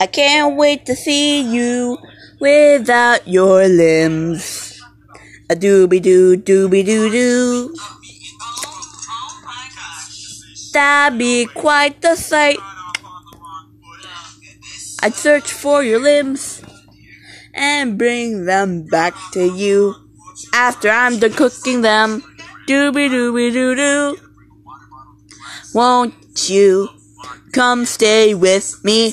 I can't wait to see you without your limbs. A dooby doo dooby doo doo. That'd be quite the sight. I'd search for your limbs and bring them back to you after I'm done cooking them. Dooby dooby doo doo. Won't you come stay with me?